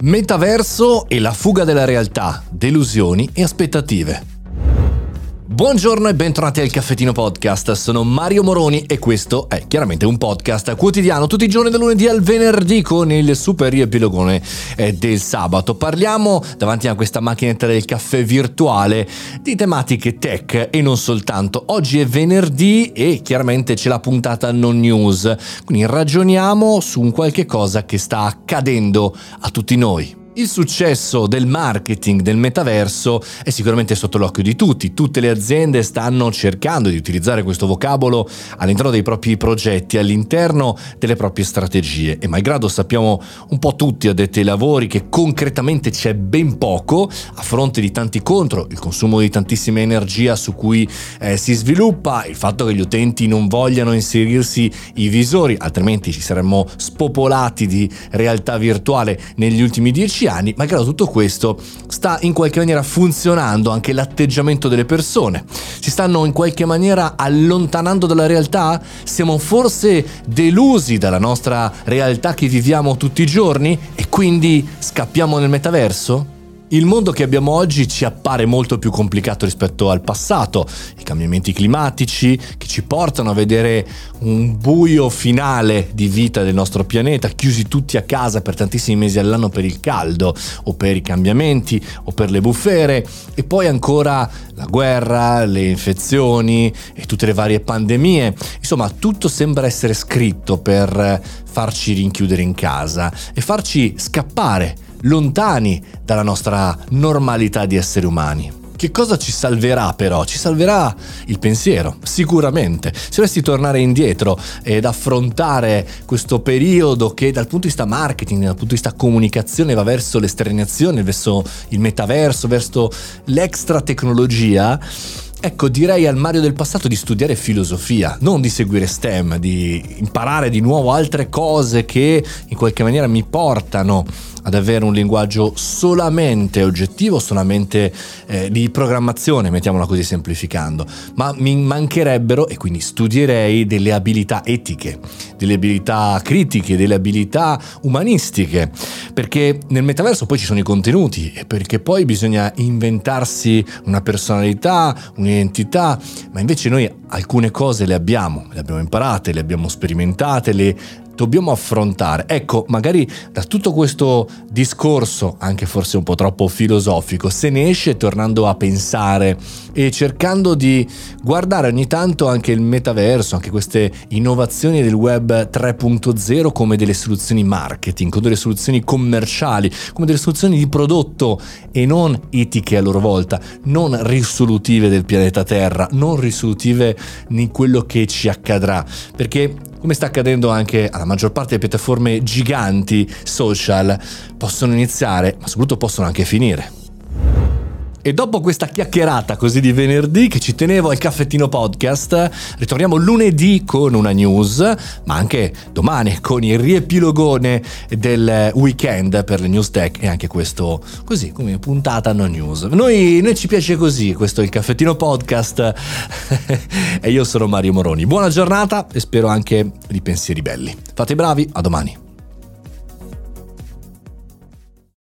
Metaverso e la fuga della realtà, delusioni e aspettative. Buongiorno e bentornati al Caffettino Podcast, sono Mario Moroni e questo è chiaramente un podcast quotidiano tutti i giorni dal lunedì al venerdì con il super riepilogone eh, del sabato. Parliamo davanti a questa macchinetta del caffè virtuale di tematiche tech e non soltanto. Oggi è venerdì e chiaramente c'è la puntata non news, quindi ragioniamo su un qualche cosa che sta accadendo a tutti noi. Il successo del marketing del metaverso è sicuramente sotto l'occhio di tutti, tutte le aziende stanno cercando di utilizzare questo vocabolo all'interno dei propri progetti, all'interno delle proprie strategie. E malgrado sappiamo un po' tutti addetti ai lavori che concretamente c'è ben poco a fronte di tanti contro, il consumo di tantissima energia su cui eh, si sviluppa, il fatto che gli utenti non vogliano inserirsi i visori, altrimenti ci saremmo spopolati di realtà virtuale negli ultimi dieci 10 anni, malgrado tutto questo, sta in qualche maniera funzionando anche l'atteggiamento delle persone. Si stanno in qualche maniera allontanando dalla realtà? Siamo forse delusi dalla nostra realtà che viviamo tutti i giorni e quindi scappiamo nel metaverso? Il mondo che abbiamo oggi ci appare molto più complicato rispetto al passato, i cambiamenti climatici che ci portano a vedere un buio finale di vita del nostro pianeta, chiusi tutti a casa per tantissimi mesi all'anno per il caldo o per i cambiamenti o per le bufere e poi ancora la guerra, le infezioni e tutte le varie pandemie. Insomma, tutto sembra essere scritto per farci rinchiudere in casa e farci scappare lontani dalla nostra normalità di esseri umani. Che cosa ci salverà però? Ci salverà il pensiero, sicuramente. Se dovessi tornare indietro ed affrontare questo periodo che dal punto di vista marketing, dal punto di vista comunicazione va verso l'esternazione, verso il metaverso, verso l'extra tecnologia, Ecco, direi al Mario del passato di studiare filosofia, non di seguire STEM, di imparare di nuovo altre cose che in qualche maniera mi portano ad avere un linguaggio solamente oggettivo, solamente eh, di programmazione, mettiamola così semplificando, ma mi mancherebbero e quindi studierei delle abilità etiche, delle abilità critiche, delle abilità umanistiche, perché nel metaverso poi ci sono i contenuti e perché poi bisogna inventarsi una personalità, un'identità, ma invece noi alcune cose le abbiamo, le abbiamo imparate, le abbiamo sperimentate, le dobbiamo affrontare. Ecco, magari da tutto questo discorso, anche forse un po' troppo filosofico, se ne esce tornando a pensare e cercando di guardare ogni tanto anche il metaverso, anche queste innovazioni del web 3.0 come delle soluzioni marketing, come delle soluzioni commerciali, come delle soluzioni di prodotto e non etiche a loro volta, non risolutive del pianeta Terra, non risolutive in quello che ci accadrà, perché come sta accadendo anche alla maggior parte delle piattaforme giganti social, possono iniziare, ma soprattutto possono anche finire. E dopo questa chiacchierata così di venerdì che ci tenevo al caffettino podcast, ritorniamo lunedì con una news, ma anche domani con il riepilogone del weekend per le news tech e anche questo così come puntata no news. Noi, noi ci piace così, questo è il caffettino podcast e io sono Mario Moroni. Buona giornata e spero anche di pensieri belli. Fate i bravi, a domani.